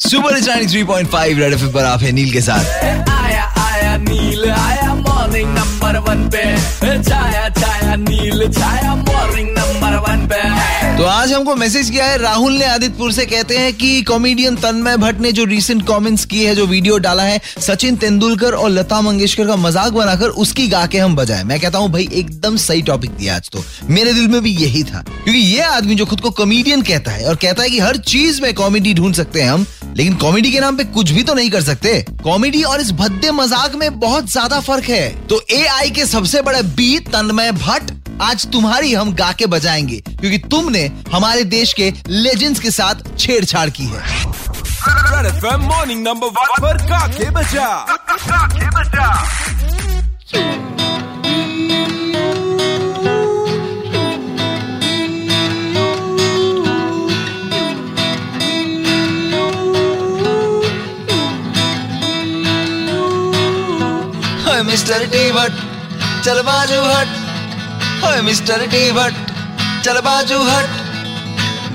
Super three point five Red F पर आप है नील के साथ। आया आया नील आया मॉर्निंग नंबर वन पे। छाया छाया नील छाया मॉर्निंग नंबर वन पे। तो आज हमको मैसेज किया है राहुल ने आदित्यपुर से कहते हैं कि कॉमेडियन तन्मय भट्ट ने जो रीसेंट कमेंट्स किए हैं जो वीडियो डाला है सचिन तेंदुलकर और लता मंगेशकर का मज़ाक बनाकर उसकी गा के हम बजाए। मैं कहता हूँ भाई एकदम सही टॉपिक दिया आज तो। मेरे दिल में भी यही था। क्योंकि ये आदमी जो खुद को कॉमेडियन कहता है और कहता है कि हर चीज़ में कॉमेडी ढूंढ सकते हैं हम लेकिन कॉमेडी के नाम पे कुछ भी तो नहीं कर सकते। कॉमेडी और इस भद्दे मज़ाक में बहुत ज़्यादा फ़र्क है। तो एआई के सबसे बड़े बी तन्मय भट्ट आज तुम्हारी हम गा के बजाएँगे क्योंकि तुमने हमारे देश के लेजेंड्स के साथ छेड़छाड़ की है। मॉर्निंग नंबर वन पर बजा। काके बजा। हाय मिस्टर टी भट्ट चल बाजू हट हाय मिस्टर टी भट्ट चल बाजू हट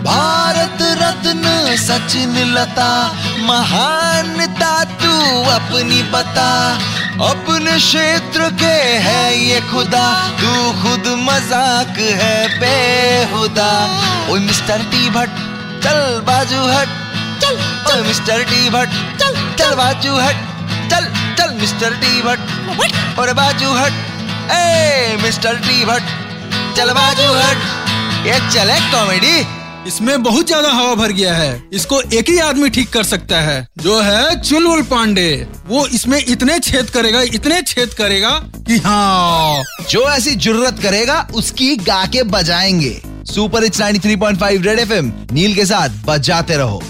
भारत रत्न सचिन लता महानता तू अपनी बता अपने क्षेत्र के है ये खुदा तू खुद मज़ाक है बेहुदा। ओए मिस्टर टी भट्ट चल बाजू हट। चल ओए मिस्टर टी भट्ट चल चल। बाजू हट। चल। मिस्टर टी भट्ट और बाजू हट। ए मिस्टर टी भट्ट चल बाजू हट। ये चले कॉमेडी। इसमें बहुत ज़्यादा हवा भर गया है। इसको एक ही आदमी ठीक कर सकता है जो है चुलबुल पांडे। वो इसमें इतने छेद करेगा इतने छेद करेगा कि हाँ। जो ऐसी ज़रूरत करेगा उसकी गा के बजाएँगे। Super it's 93.5 Red FM Neel के साथ बजाते रहो।